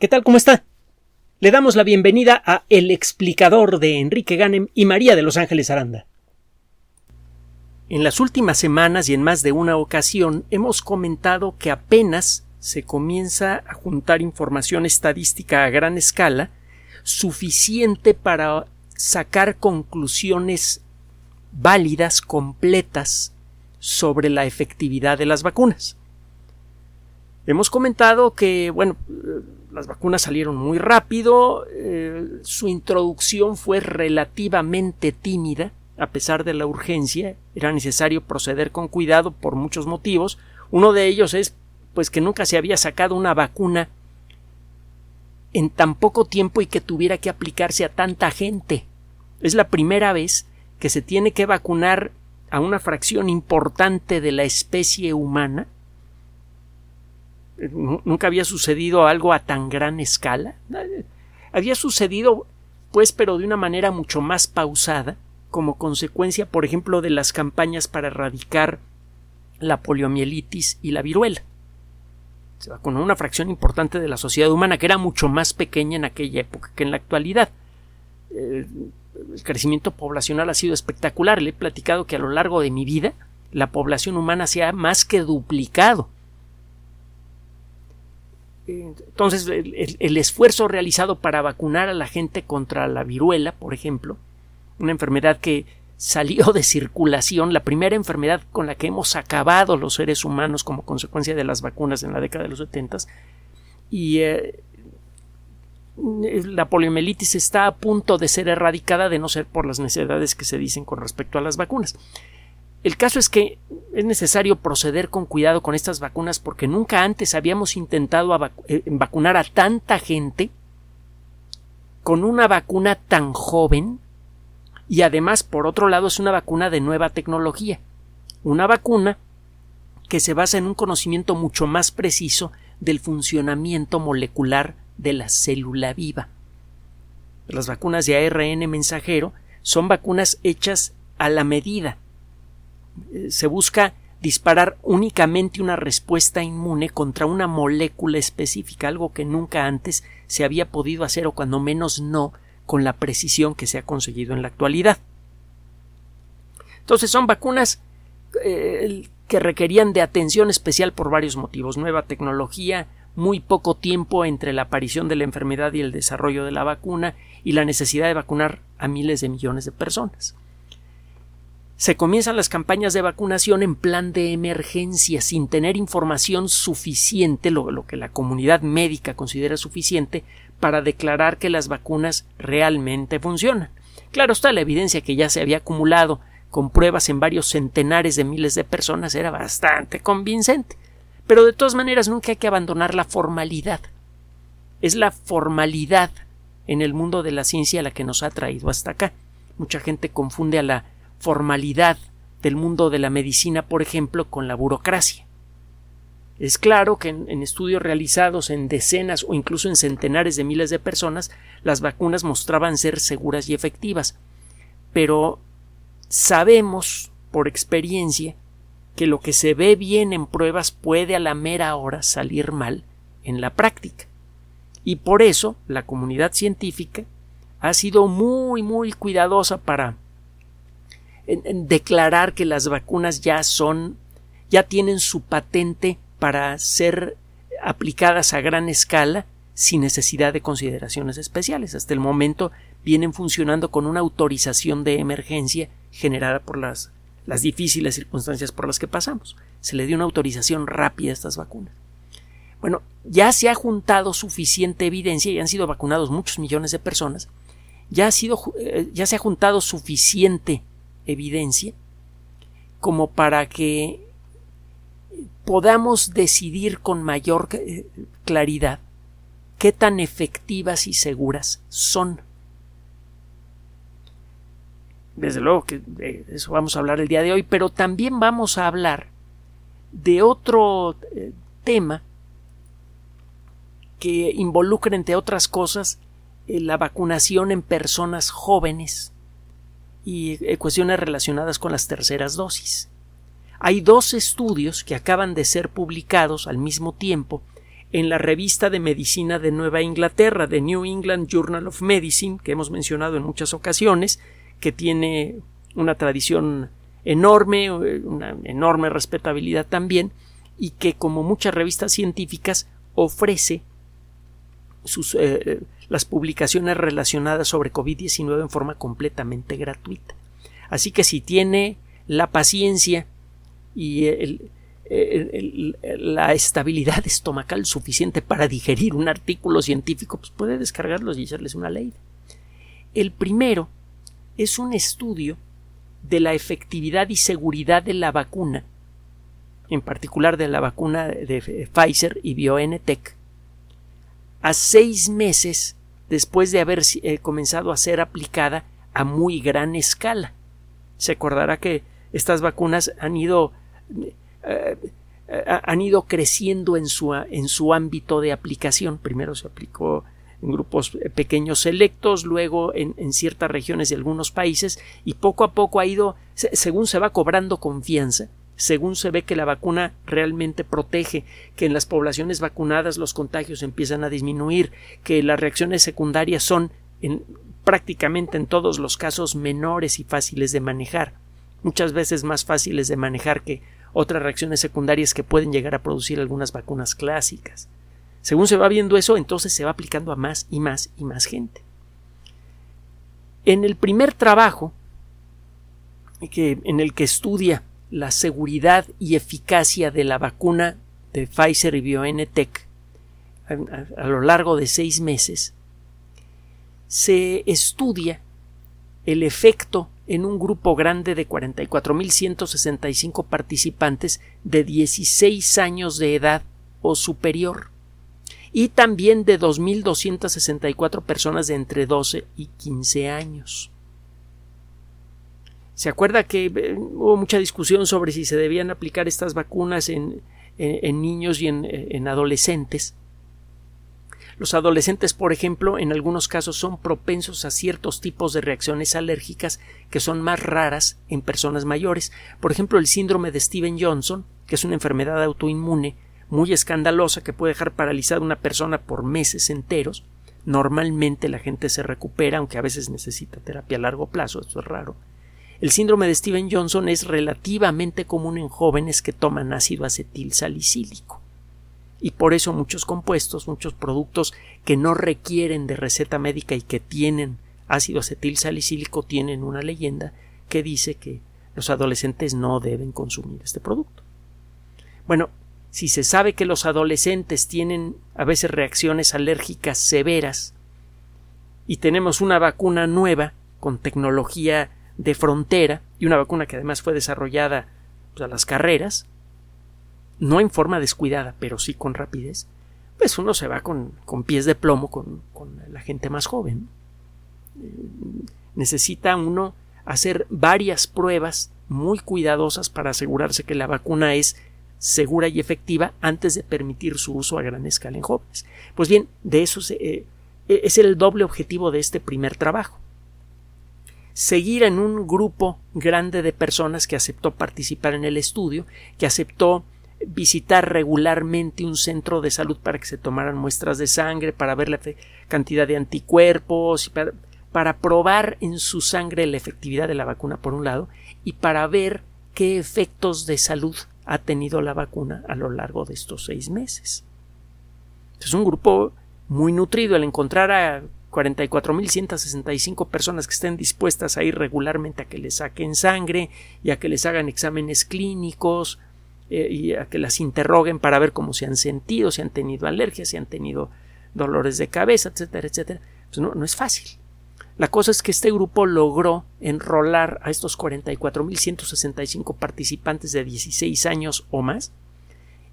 ¿Qué tal? ¿Cómo está? Le damos la bienvenida a El explicador de Enrique Ganem y María de Los Ángeles Aranda. En las últimas semanas y en más de una ocasión hemos comentado que apenas se comienza a juntar información estadística a gran escala suficiente para sacar conclusiones válidas, completas, sobre la efectividad de las vacunas. Hemos comentado que, bueno, las vacunas salieron muy rápido, eh, su introducción fue relativamente tímida, a pesar de la urgencia, era necesario proceder con cuidado por muchos motivos. Uno de ellos es pues que nunca se había sacado una vacuna en tan poco tiempo y que tuviera que aplicarse a tanta gente. Es la primera vez que se tiene que vacunar a una fracción importante de la especie humana nunca había sucedido algo a tan gran escala. Había sucedido, pues, pero de una manera mucho más pausada, como consecuencia, por ejemplo, de las campañas para erradicar la poliomielitis y la viruela. Se una fracción importante de la sociedad humana que era mucho más pequeña en aquella época que en la actualidad. Eh, el crecimiento poblacional ha sido espectacular. Le he platicado que a lo largo de mi vida la población humana se ha más que duplicado entonces, el, esfuerzo realizado para vacunar a la gente contra la viruela, por ejemplo, una enfermedad que salió de circulación, la primera enfermedad con la que hemos acabado los seres humanos como consecuencia de las vacunas en la década de los 70 y eh, la poliomielitis está a punto de ser erradicada de no ser por las necesidades que se dicen con respecto a las vacunas. El caso es que es necesario proceder con cuidado con estas vacunas porque nunca antes habíamos intentado eh, vacunar a tanta gente con una vacuna tan joven y además por otro lado es una vacuna de nueva tecnología, una vacuna que se basa en un conocimiento mucho más preciso del funcionamiento molecular de la célula viva. Las vacunas de ARN mensajero son vacunas hechas a la medida se busca disparar únicamente una respuesta inmune contra una molécula específica, algo que nunca antes se había podido hacer o cuando menos no con la precisión que se ha conseguido en la actualidad. Entonces son vacunas eh, que requerían de atención especial por varios motivos. Nueva tecnología, muy poco tiempo entre la aparición de la enfermedad y el desarrollo de la vacuna y la necesidad de vacunar a miles de millones de personas se comienzan las campañas de vacunación en plan de emergencia sin tener información suficiente, lo, que la comunidad médica considera suficiente, para declarar que las vacunas realmente funcionan. Claro está, la evidencia que ya se había acumulado con pruebas en varios centenares de miles de personas era bastante convincente. Pero de todas maneras nunca hay que abandonar la formalidad. Es la formalidad en el mundo de la ciencia la que nos ha traído hasta acá. Mucha gente confunde a la formalidad del mundo de la medicina, por ejemplo, con la burocracia. Es claro que en, estudios realizados en decenas o incluso en centenares de miles de personas, las vacunas mostraban ser seguras y efectivas. Pero sabemos por experiencia que lo que se ve bien en pruebas puede a la mera hora salir mal en la práctica. Y por eso la comunidad científica ha sido muy muy cuidadosa para en, declarar que las vacunas ya son, ya tienen su patente para ser aplicadas a gran escala sin necesidad de consideraciones especiales. Hasta el momento vienen funcionando con una autorización de emergencia generada por las, las difíciles circunstancias por las que pasamos. Se le dio una autorización rápida a estas vacunas. Bueno, ya se ha juntado suficiente evidencia y han sido vacunados muchos millones de personas. Ya, ha sido, eh, ya se ha juntado suficiente evidencia como para que podamos decidir con mayor eh, claridad qué tan efectivas y seguras son. Desde luego que de eso vamos a hablar el día de hoy, pero también vamos a hablar de otro eh, tema que involucra, entre otras cosas, eh, la vacunación en personas jóvenes y eh, cuestiones relacionadas con las terceras dosis. Hay dos estudios que acaban de ser publicados al mismo tiempo en la revista de medicina de Nueva Inglaterra, The New England Journal of Medicine, que hemos mencionado en muchas ocasiones, que tiene una tradición enorme, una enorme respetabilidad también, y que, como muchas revistas científicas, ofrece sus, eh, las publicaciones relacionadas sobre COVID-19 en forma completamente gratuita. Así que si tiene la paciencia y la estabilidad estomacal suficiente para digerir un artículo científico, pues puede descargarlos y echarles una ley. El primero es un estudio de la efectividad y seguridad de la vacuna, en particular de la vacuna de Pfizer y BioNTech, a seis meses después de haber eh, comenzado a ser aplicada a muy gran escala. Se acordará que estas vacunas han ido eh, eh, han ido creciendo en su, en su ámbito de aplicación. Primero se aplicó en grupos pequeños selectos, luego en, en, ciertas regiones de algunos países y poco a poco ha ido, según se va cobrando confianza, según se ve que la vacuna realmente protege, que en las poblaciones vacunadas los contagios empiezan a disminuir, que las reacciones secundarias son en, prácticamente en todos los casos menores y fáciles de manejar, muchas veces más fáciles de manejar que otras reacciones secundarias que pueden llegar a producir algunas vacunas clásicas. Según se va viendo eso, entonces se va aplicando a más y más y más gente. En el primer trabajo que, en el que estudia la seguridad y eficacia de la vacuna de Pfizer y BioNTech a, a lo largo de seis meses, se estudia el efecto en un grupo grande de 44.165 participantes de 16 años de edad o superior y también de 2.264 personas de entre 12 y 15 años. ¿Se acuerda que eh, hubo mucha discusión sobre si se debían aplicar estas vacunas en, niños y en, adolescentes? Los adolescentes, por ejemplo, en algunos casos son propensos a ciertos tipos de reacciones alérgicas que son más raras en personas mayores. Por ejemplo, el síndrome de Steven Johnson, que es una enfermedad autoinmune muy escandalosa que puede dejar paralizada a una persona por meses enteros. Normalmente la gente se recupera, aunque a veces necesita terapia a largo plazo, esto es raro. El síndrome de Steven Johnson es relativamente común en jóvenes que toman ácido acetil salicílico. Y por eso muchos compuestos, muchos productos que no requieren de receta médica y que tienen ácido acetil salicílico tienen una leyenda que dice que los adolescentes no deben consumir este producto. Bueno, si se sabe que los adolescentes tienen a veces reacciones alérgicas severas y tenemos una vacuna nueva con tecnología de frontera y una vacuna que además fue desarrollada pues, a las carreras, no en forma descuidada, pero sí con rapidez, pues uno se va con, pies de plomo con, con, la gente más joven. Necesita uno hacer varias pruebas muy cuidadosas para asegurarse que la vacuna es segura y efectiva antes de permitir su uso a gran escala en jóvenes. Pues bien, de eso eh, es el doble objetivo de este primer trabajo seguir en un grupo grande de personas que aceptó participar en el estudio, que aceptó visitar regularmente un centro de salud para que se tomaran muestras de sangre, para ver la cantidad de anticuerpos, para, para probar en su sangre la efectividad de la vacuna por un lado y para ver qué efectos de salud ha tenido la vacuna a lo largo de estos seis meses. Es un grupo muy nutrido. El encontrar a 44.165 personas que estén dispuestas a ir regularmente a que les saquen sangre y a que les hagan exámenes clínicos eh, y a que las interroguen para ver cómo se han sentido, si han tenido alergias, si han tenido dolores de cabeza, etcétera, etcétera. Pues no, no es fácil. La cosa es que este grupo logró enrolar a estos 44.165 participantes de 16 años o más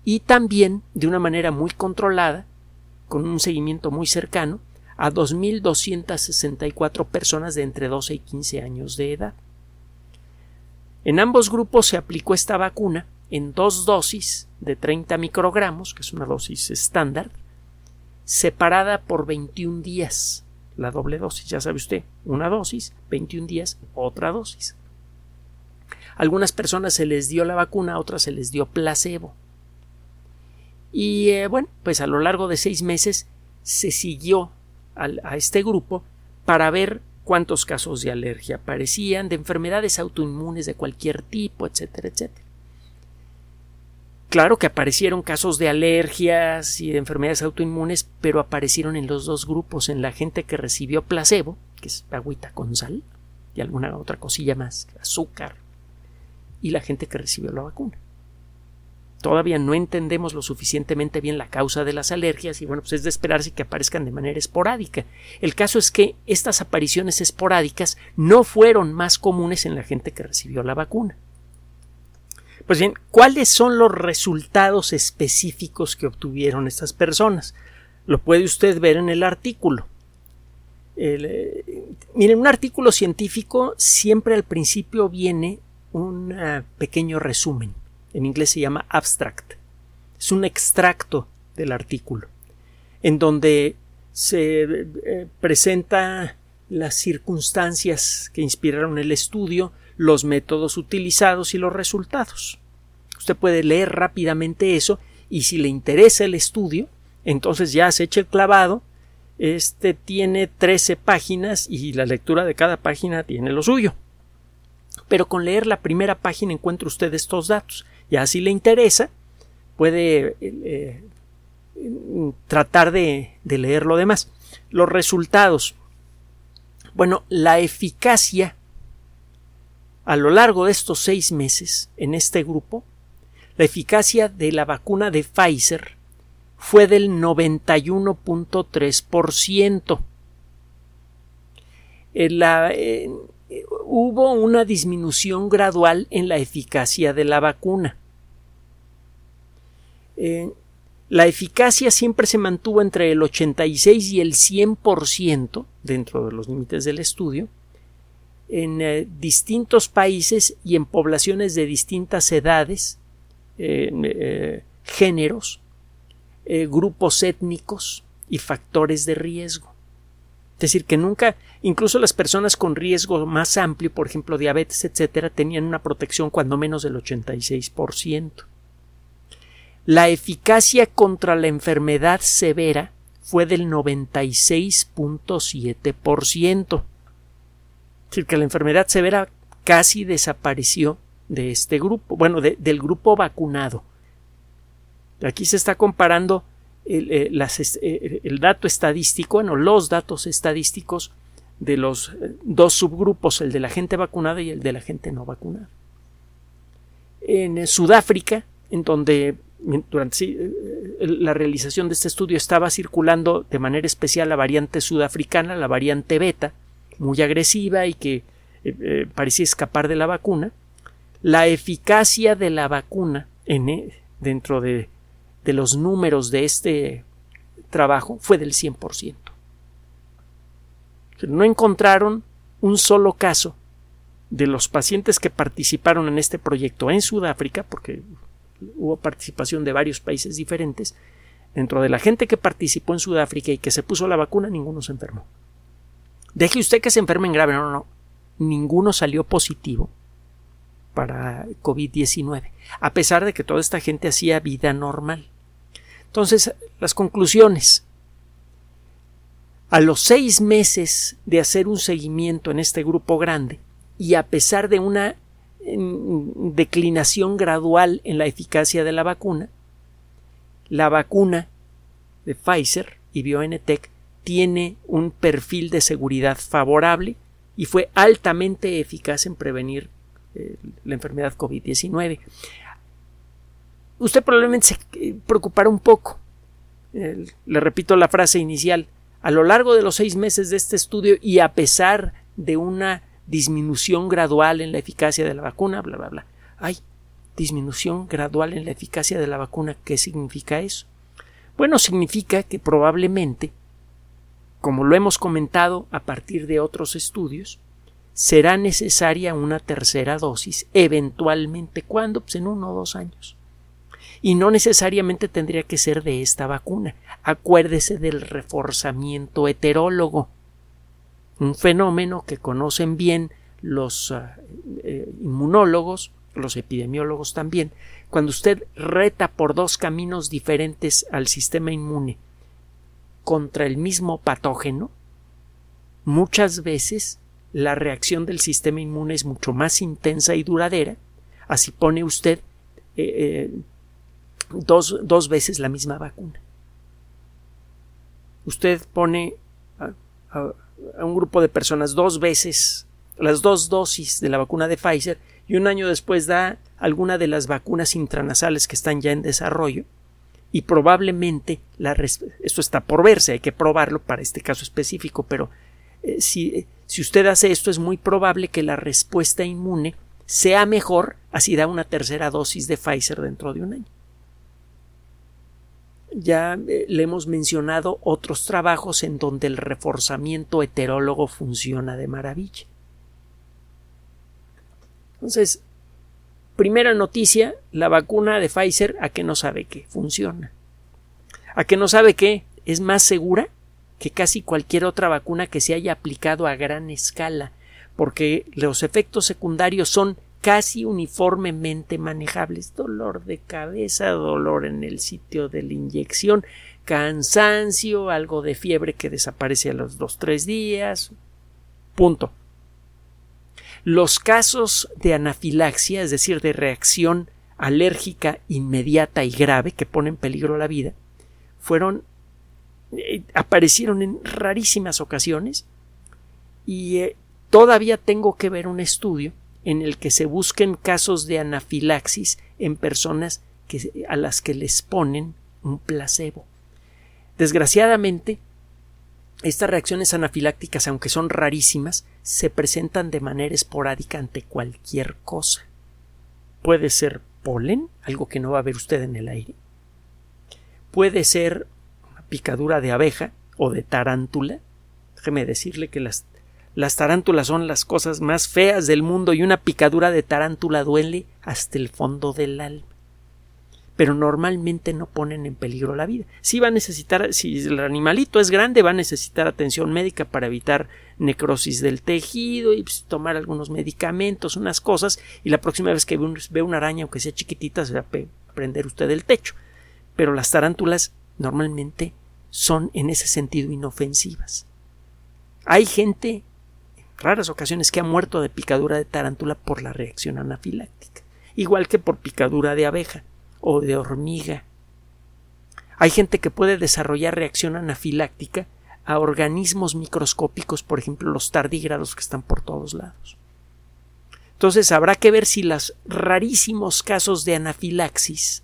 y también de una manera muy controlada, con un seguimiento muy cercano, a 2.264 personas de entre 12 y 15 años de edad. En ambos grupos se aplicó esta vacuna en dos dosis de 30 microgramos, que es una dosis estándar, separada por 21 días. La doble dosis, ya sabe usted, una dosis, 21 días, otra dosis. algunas personas se les dio la vacuna, otras se les dio placebo. Y eh, bueno, pues a lo largo de seis meses se siguió a este grupo para ver cuántos casos de alergia aparecían, de enfermedades autoinmunes de cualquier tipo, etcétera, etcétera. Claro que aparecieron casos de alergias y de enfermedades autoinmunes, pero aparecieron en los dos grupos, en la gente que recibió placebo, que es agüita con sal y alguna otra cosilla más, azúcar, y la gente que recibió la vacuna. Todavía no entendemos lo suficientemente bien la causa de las alergias y bueno, pues es de esperarse que aparezcan de manera esporádica. El caso es que estas apariciones esporádicas no fueron más comunes en la gente que recibió la vacuna. Pues bien, ¿cuáles son los resultados específicos que obtuvieron estas personas? Lo puede usted ver en el artículo. Eh, miren, un artículo científico siempre al principio viene un ah, pequeño resumen en inglés se llama abstract. Es un extracto del artículo, en donde se eh, presenta las circunstancias que inspiraron el estudio, los métodos utilizados y los resultados. Usted puede leer rápidamente eso y si le interesa el estudio, entonces ya se echa el clavado. Este tiene 13 páginas y la lectura de cada página tiene lo suyo. Pero con leer la primera página encuentra usted estos datos. Ya si le interesa, puede eh, tratar de, leer lo demás. Los resultados. Bueno, la eficacia a lo largo de estos seis meses en este grupo, la eficacia de la vacuna de Pfizer fue del 91.3%. La, eh, hubo una disminución gradual en la eficacia de la vacuna. Eh, la eficacia siempre se mantuvo entre el 86 y el 100% dentro de los límites del estudio en eh, distintos países y en poblaciones de distintas edades, eh, géneros, grupos étnicos y factores de riesgo. Es decir, que nunca, incluso las personas con riesgo más amplio, por ejemplo diabetes, etcétera, tenían una protección cuando menos del 86%. La eficacia contra la enfermedad severa fue del 96.7%. Es decir, que la enfermedad severa casi desapareció de este grupo, bueno, del grupo vacunado. Aquí se está comparando el, eh, eh, el, dato estadístico, bueno, los datos estadísticos de los eh, dos subgrupos, el de la gente vacunada y el de la gente no vacunada. En Sudáfrica, en donde durante eh, eh, la realización de este estudio estaba circulando de manera especial la variante sudafricana, la variante beta, muy agresiva y que eh, parecía escapar de la vacuna, la eficacia de la vacuna en, dentro de, de, los números de este trabajo fue del 100%. No encontraron un solo caso de los pacientes que participaron en este proyecto en Sudáfrica, porque hubo participación de varios países diferentes. Dentro de la gente que participó en Sudáfrica y que se puso la vacuna, ninguno se enfermó. Deje usted que se enfermen grave, no, no, no. Ninguno salió positivo para COVID-19, a pesar de que toda esta gente hacía vida normal. Entonces, las conclusiones. A los seis meses de hacer un seguimiento en este grupo grande, y a pesar de una declinación gradual en la eficacia de la vacuna. La vacuna de Pfizer y BioNTech tiene un perfil de seguridad favorable y fue altamente eficaz en prevenir eh, la enfermedad COVID-19. Usted probablemente se eh, preocupará un poco. le repito la frase inicial. A lo largo de los seis meses de este estudio y a pesar de una disminución gradual en la eficacia de la vacuna, bla, bla, bla. Hay disminución gradual en la eficacia de la vacuna. ¿Qué significa eso? Bueno, significa que probablemente, como lo hemos comentado a partir de otros estudios, será necesaria una tercera dosis, eventualmente, ¿cuándo? Pues en uno o dos años. Y no necesariamente tendría que ser de esta vacuna. Acuérdese del reforzamiento heterólogo un fenómeno que conocen bien los ah, eh, inmunólogos los epidemiólogos también, cuando usted reta por dos caminos diferentes al sistema inmune contra el mismo patógeno, muchas veces la reacción del sistema inmune es mucho más intensa y duradera, así pone usted eh, eh, dos, dos, veces la misma vacuna. Usted pone un grupo de personas dos veces las dos dosis de la vacuna de Pfizer y un año después da alguna de las vacunas intranasales que están ya en desarrollo y probablemente la esto está por verse, hay que probarlo para este caso específico, pero eh, si, si usted hace esto es muy probable que la respuesta inmune sea mejor así da una tercera dosis de Pfizer dentro de un año. Ya eh, le hemos mencionado otros trabajos en donde el reforzamiento heterólogo funciona de maravilla. Entonces, primera noticia, la vacuna de Pfizer a que no sabe que funciona. A que no sabe que es más segura que casi cualquier otra vacuna que se haya aplicado a gran escala, porque los efectos secundarios son casi uniformemente manejables. Dolor de cabeza, dolor en el sitio de la inyección, cansancio, algo de fiebre que desaparece a los dos tres días. Punto. Los casos de anafilaxia, es decir, de reacción alérgica inmediata y grave que pone en peligro la vida, fueron eh, aparecieron en rarísimas ocasiones y eh, todavía tengo que ver un estudio en el que se busquen casos de anafilaxis en personas a las que les ponen un placebo. Desgraciadamente, estas reacciones anafilácticas, aunque son rarísimas, se presentan de manera esporádica ante cualquier cosa. Puede ser polen, algo que no va a ver usted en el aire. Puede ser una picadura de abeja o de tarántula. Déjeme decirle que las, las tarántulas son las cosas más feas del mundo y una picadura de tarántula duele hasta el fondo del alma pero normalmente no ponen en peligro la vida. Si va a necesitar, si el animalito es grande, va a necesitar atención médica para evitar necrosis del tejido y pues, tomar algunos medicamentos, unas cosas, y la próxima vez que ve, una araña, aunque sea chiquitita, se va a prender usted el techo. Pero las tarántulas normalmente son en ese sentido inofensivas. Hay gente, en raras ocasiones, que ha muerto de picadura de tarántula por la reacción anafiláctica, igual que por picadura de abeja o de hormiga. Hay gente que puede desarrollar reacción anafiláctica a organismos microscópicos, por ejemplo los tardígrados que están por todos lados. Entonces habrá que ver si los rarísimos casos de anafilaxis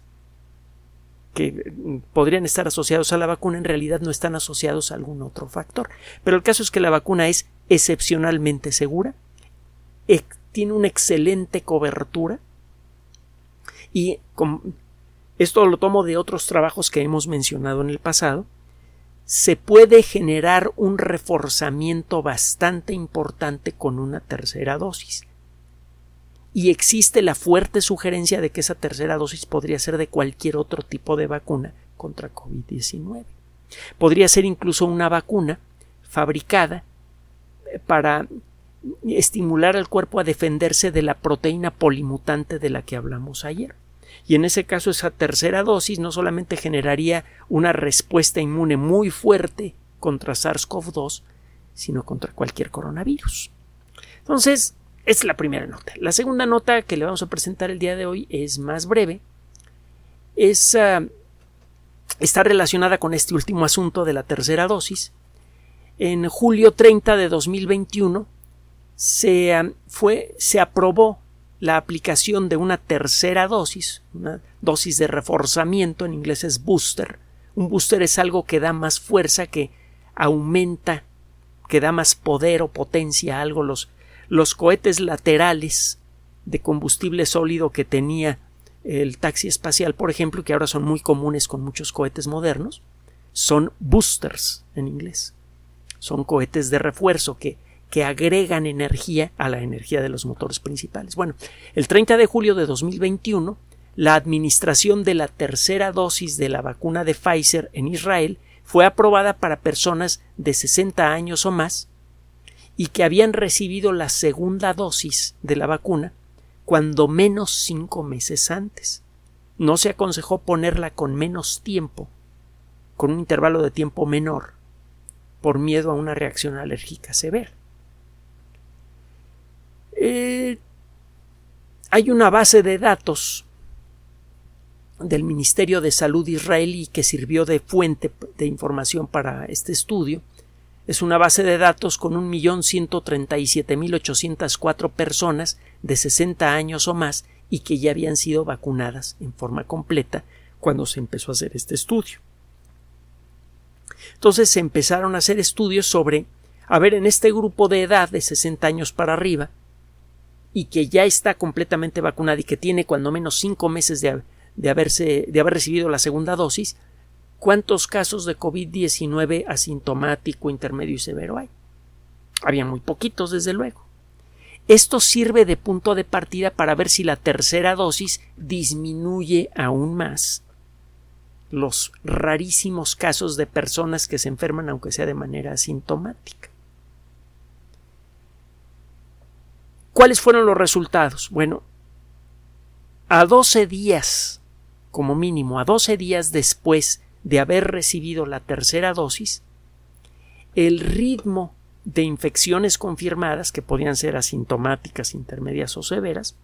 que podrían estar asociados a la vacuna en realidad no están asociados a algún otro factor. Pero el caso es que la vacuna es excepcionalmente segura, tiene una excelente cobertura y esto lo tomo de otros trabajos que hemos mencionado en el pasado, se puede generar un reforzamiento bastante importante con una tercera dosis. Y existe la fuerte sugerencia de que esa tercera dosis podría ser de cualquier otro tipo de vacuna contra COVID-19. Podría ser incluso una vacuna fabricada para estimular al cuerpo a defenderse de la proteína polimutante de la que hablamos ayer y en ese caso esa tercera dosis no solamente generaría una respuesta inmune muy fuerte contra SARS-CoV-2, sino contra cualquier coronavirus. Entonces, es la primera nota. La segunda nota que le vamos a presentar el día de hoy es más breve. Es, ah, está relacionada con este último asunto de la tercera dosis. En julio 30 de 2021 se, ah, fue, se aprobó la aplicación de una tercera dosis, una dosis de reforzamiento, en inglés es booster. Un booster es algo que da más fuerza, que aumenta, que da más poder o potencia a algo. Los, los cohetes laterales de combustible sólido que tenía el taxi espacial, por ejemplo, que ahora son muy comunes con muchos cohetes modernos, son boosters en inglés. Son cohetes de refuerzo que que agregan energía a la energía de los motores principales. Bueno, el 30 de julio de 2021, la administración de la tercera dosis de la vacuna de Pfizer en Israel fue aprobada para personas de 60 años o más y que habían recibido la segunda dosis de la vacuna cuando menos cinco meses antes. No se aconsejó ponerla con menos tiempo, con un intervalo de tiempo menor, por miedo a una reacción alérgica severa. Eh, hay una base de datos del Ministerio de Salud israelí que sirvió de fuente de información para este estudio. Es una base de datos con 1.137.804 personas de 60 años o más y que ya habían sido vacunadas en forma completa cuando se empezó a hacer este estudio. Entonces se empezaron a hacer estudios sobre, a ver, en este grupo de edad de 60 años para arriba y que ya está completamente vacunada y que tiene cuando menos 5 meses de, de, haberse, de haber recibido la segunda dosis, ¿cuántos casos de COVID-19 asintomático, intermedio y severo hay? Había muy poquitos, desde luego. Esto sirve de punto de partida para ver si la tercera dosis disminuye aún más los rarísimos casos de personas que se enferman aunque sea de manera asintomática. ¿Cuáles fueron los resultados? Bueno, a 12 días como mínimo a 12 días después de haber recibido la tercera dosis, el ritmo de infecciones confirmadas, que podían ser asintomáticas, intermedias o severas,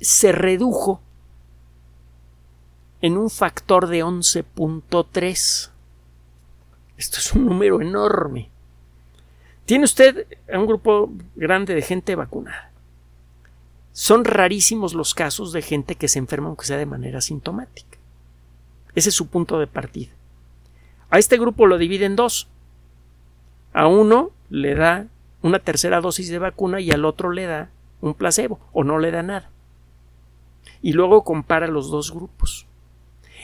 se redujo en un factor de 11.3. Esto es un número enorme. Tiene usted un grupo grande de gente vacunada. Son rarísimos los casos de gente que se enferma aunque sea de manera sintomática. Ese es su punto de partida. A este grupo lo divide en dos. A uno le da una tercera dosis de vacuna y al otro le da un placebo o no le da nada. Y luego compara los dos grupos.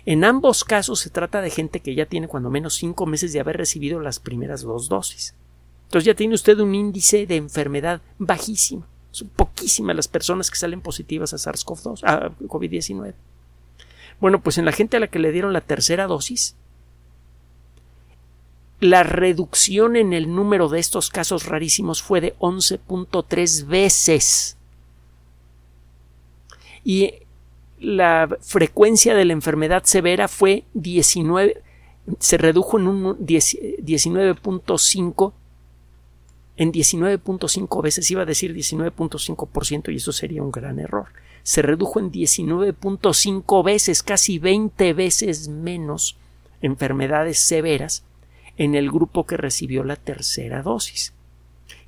En ambos casos se trata de gente que ya tiene cuando menos cinco meses de haber recibido las primeras dos dosis. Entonces ya tiene usted un índice de enfermedad bajísimo. Son poquísimas las personas que salen positivas a SARS-CoV-2, a COVID-19. Bueno, pues en la gente a la que le dieron la tercera dosis, la reducción en el número de estos casos rarísimos fue de 11.3 veces. Y la frecuencia de la enfermedad severa fue 19, se redujo en un 19.5 en 19.5 veces, iba a decir 19.5% y eso sería un gran error. Se redujo en 19.5 veces, casi 20 veces menos enfermedades severas en el grupo que recibió la tercera dosis.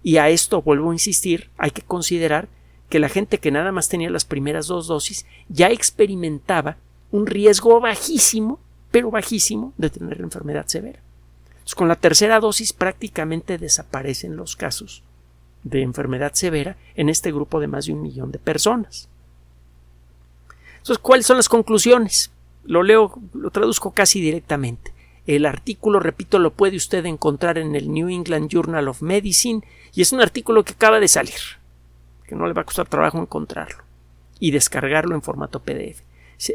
Y a esto vuelvo a insistir, hay que considerar que la gente que nada más tenía las primeras dos dosis ya experimentaba un riesgo bajísimo, pero bajísimo, de tener la enfermedad severa con la tercera dosis prácticamente desaparecen los casos de enfermedad severa en este grupo de más de un millón de personas. Entonces, ¿cuáles son las conclusiones? Lo leo, lo traduzco casi directamente. El artículo, repito, lo puede usted encontrar en el New England Journal of Medicine y es un artículo que acaba de salir, que no le va a costar trabajo encontrarlo y descargarlo en formato PDF.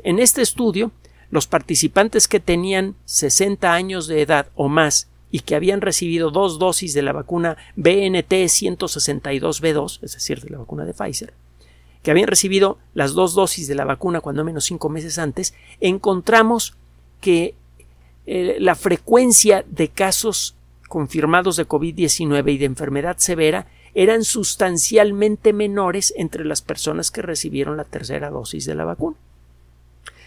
En este estudio los participantes que tenían 60 años de edad o más y que habían recibido dos dosis de la vacuna BNT 162B2, es decir, de la vacuna de Pfizer, que habían recibido las dos dosis de la vacuna cuando menos cinco meses antes, encontramos que eh, la frecuencia de casos confirmados de COVID-19 y de enfermedad severa eran sustancialmente menores entre las personas que recibieron la tercera dosis de la vacuna.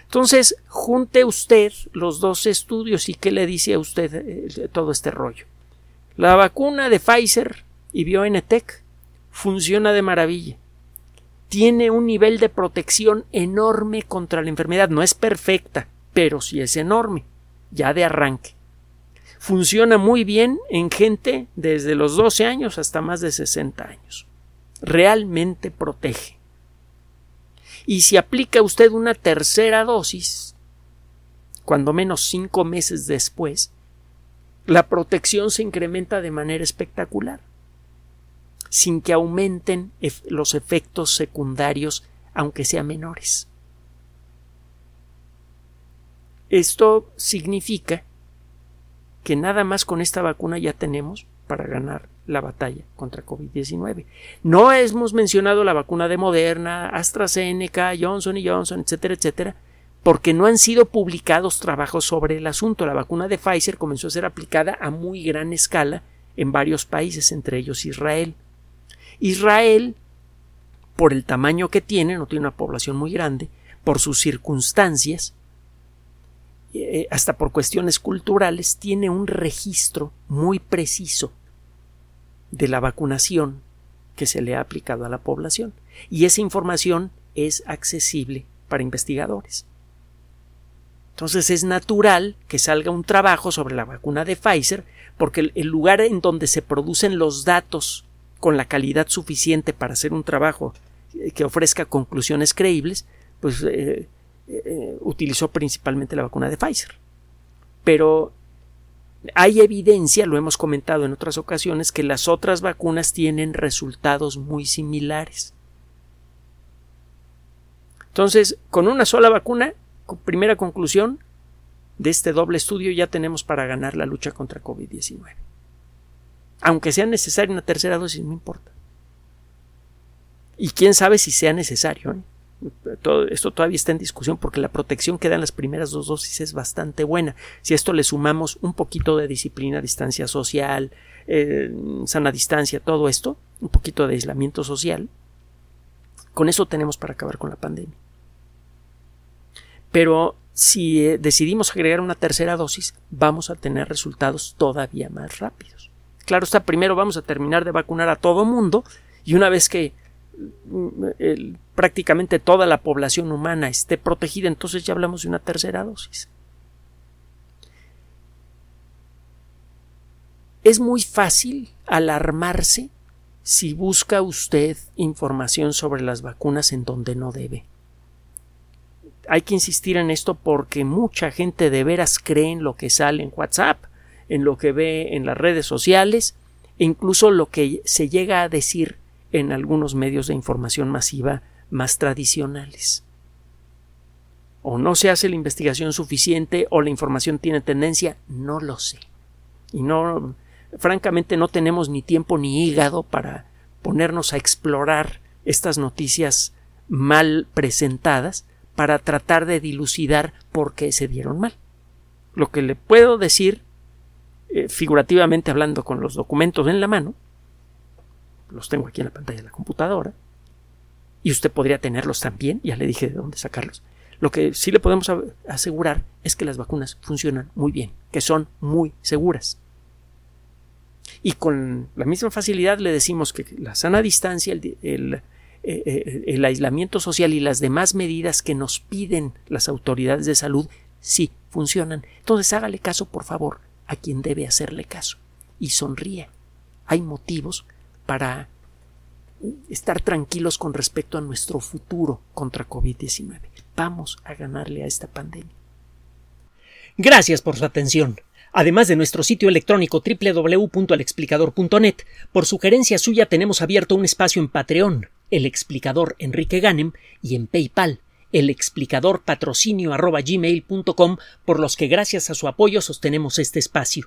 Entonces, junte usted los dos estudios y qué le dice a usted eh, todo este rollo. La vacuna de Pfizer y BioNTech funciona de maravilla. Tiene un nivel de protección enorme contra la enfermedad. No es perfecta, pero sí es enorme, ya de arranque. Funciona muy bien en gente desde los 12 años hasta más de 60 años. Realmente protege. Y si aplica usted una tercera dosis, cuando menos cinco meses después, la protección se incrementa de manera espectacular, sin que aumenten los efectos secundarios, aunque sean menores. Esto significa que nada más con esta vacuna ya tenemos para ganar la batalla contra COVID-19. No hemos mencionado la vacuna de Moderna, AstraZeneca, Johnson y Johnson, etcétera, etcétera, porque no han sido publicados trabajos sobre el asunto. La vacuna de Pfizer comenzó a ser aplicada a muy gran escala en varios países, entre ellos Israel. Israel, por el tamaño que tiene, no tiene una población muy grande, por sus circunstancias, eh, hasta por cuestiones culturales, tiene un registro muy preciso de la vacunación que se le ha aplicado a la población. Y esa información es accesible para investigadores. Entonces es natural que salga un trabajo sobre la vacuna de Pfizer porque el lugar en donde se producen los datos con la calidad suficiente para hacer un trabajo eh, que ofrezca conclusiones creíbles, pues eh, eh, utilizó principalmente la vacuna de Pfizer. Pero hay evidencia, lo hemos comentado en otras ocasiones, que las otras vacunas tienen resultados muy similares. Entonces, con una sola vacuna, primera conclusión de este doble estudio, ya tenemos para ganar la lucha contra COVID-19. Aunque sea necesaria una tercera dosis, no importa. Y quién sabe si sea necesario. ¿eh? Todo, esto todavía está en discusión porque la protección que dan las primeras dos dosis es bastante buena. Si a esto le sumamos un poquito de disciplina, distancia social, eh, sana distancia, todo esto, un poquito de aislamiento social, con eso tenemos para acabar con la pandemia. Pero si eh, decidimos agregar una tercera dosis, vamos a tener resultados todavía más rápidos. Claro está, primero vamos a terminar de vacunar a todo mundo y una vez que prácticamente toda la población humana esté protegida, entonces ya hablamos de una tercera dosis. Es muy fácil alarmarse si busca usted información sobre las vacunas en donde no debe. Hay que insistir en esto porque mucha gente de veras cree en lo que sale en WhatsApp, en lo que ve en las redes sociales, e incluso lo que se llega a decir en algunos medios de información masiva más tradicionales. O no se hace la investigación suficiente o la información tiene tendencia, no lo sé. Y no, francamente, no tenemos ni tiempo ni hígado para ponernos a explorar estas noticias mal presentadas para tratar de dilucidar por qué se dieron mal. Lo que le puedo decir, eh, figurativamente hablando con los documentos en la mano, los tengo aquí en la pantalla de la computadora, y usted podría tenerlos también, ya le dije de dónde sacarlos. Lo que sí le podemos asegurar es que las vacunas funcionan muy bien, que son muy seguras. Y con la misma facilidad le decimos que la sana distancia, el, el, eh, eh, el aislamiento social y las demás medidas que nos piden las autoridades de salud sí funcionan. Entonces hágale caso, por favor, a quien debe hacerle caso. Y sonríe. Hay motivos para estar tranquilos con respecto a nuestro futuro contra COVID-19. Vamos a ganarle a esta pandemia. Gracias por su atención. Además de nuestro sitio electrónico www.alexplicador.net, por sugerencia suya tenemos abierto un espacio en Patreon, el explicador Enrique Ganem, y en PayPal, el explicador patrocinio por los que gracias a su apoyo sostenemos este espacio.